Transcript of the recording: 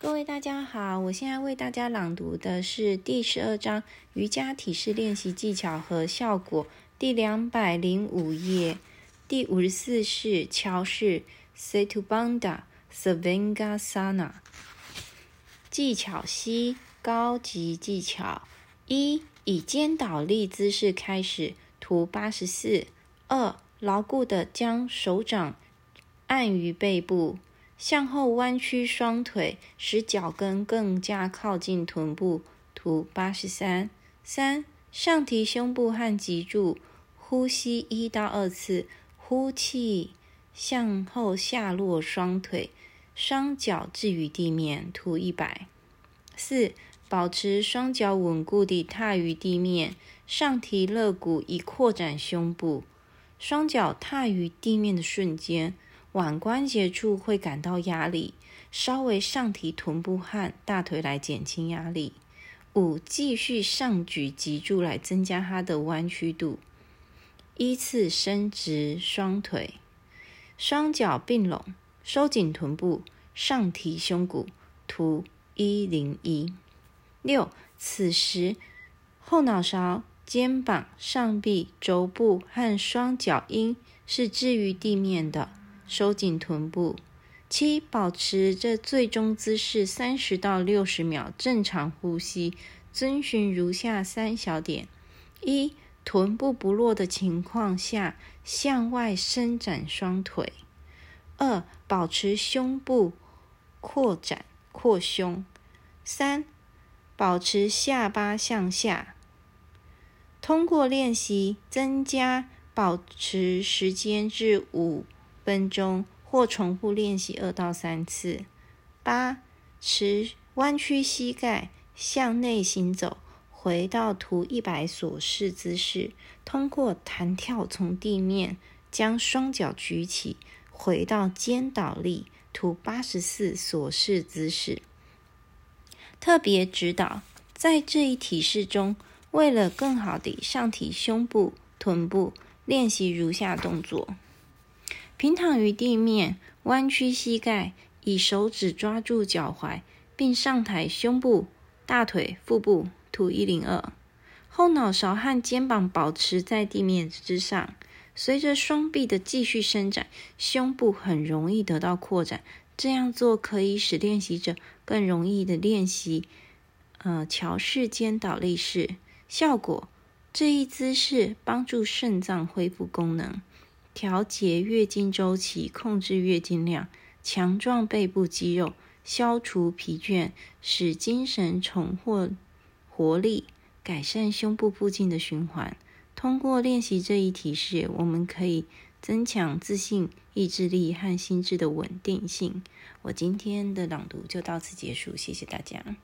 各位大家好，我现在为大家朗读的是第十二章瑜伽体式练习技巧和效果，第两百零五页，第五十四式桥式 （Setubanda Savasana。技巧 C 高级技巧一，以肩倒立姿势开始，图八十四。二，牢固的将手掌按于背部。向后弯曲双腿，使脚跟更加靠近臀部。图八十三。三、上提胸部和脊柱，呼吸一到二次，呼气，向后下落双腿，双脚置于地面。图一百。四、保持双脚稳固地踏于地面，上提肋骨以扩展胸部。双脚踏于地面的瞬间。腕关节处会感到压力，稍微上提臀部和大腿来减轻压力。五，继续上举脊柱来增加它的弯曲度。依次伸直双腿，双脚并拢，收紧臀部，上提胸骨。图一零一六。此时后脑勺、肩膀、上臂、肘部和双脚应是置于地面的。收紧臀部。七，保持这最终姿势三十到六十秒，正常呼吸。遵循如下三小点：一，臀部不落的情况下，向外伸展双腿；二，保持胸部扩展扩胸；三，保持下巴向下。通过练习，增加保持时间至五。分钟或重复练习二到三次。八，持弯曲膝盖向内行走，回到图一百所示姿势。通过弹跳从地面将双脚举起，回到肩倒立。图八十四所示姿势。特别指导，在这一体式中，为了更好地上提胸部、臀部，练习如下动作。平躺于地面，弯曲膝盖，以手指抓住脚踝，并上抬胸部、大腿、腹部。图一零二，后脑勺和肩膀保持在地面之上。随着双臂的继续伸展，胸部很容易得到扩展。这样做可以使练习者更容易的练习，呃，桥式肩倒立式。效果：这一姿势帮助肾脏恢复功能。调节月经周期，控制月经量，强壮背部肌肉，消除疲倦，使精神重获活力，改善胸部附近的循环。通过练习这一体式，我们可以增强自信、意志力和心智的稳定性。我今天的朗读就到此结束，谢谢大家。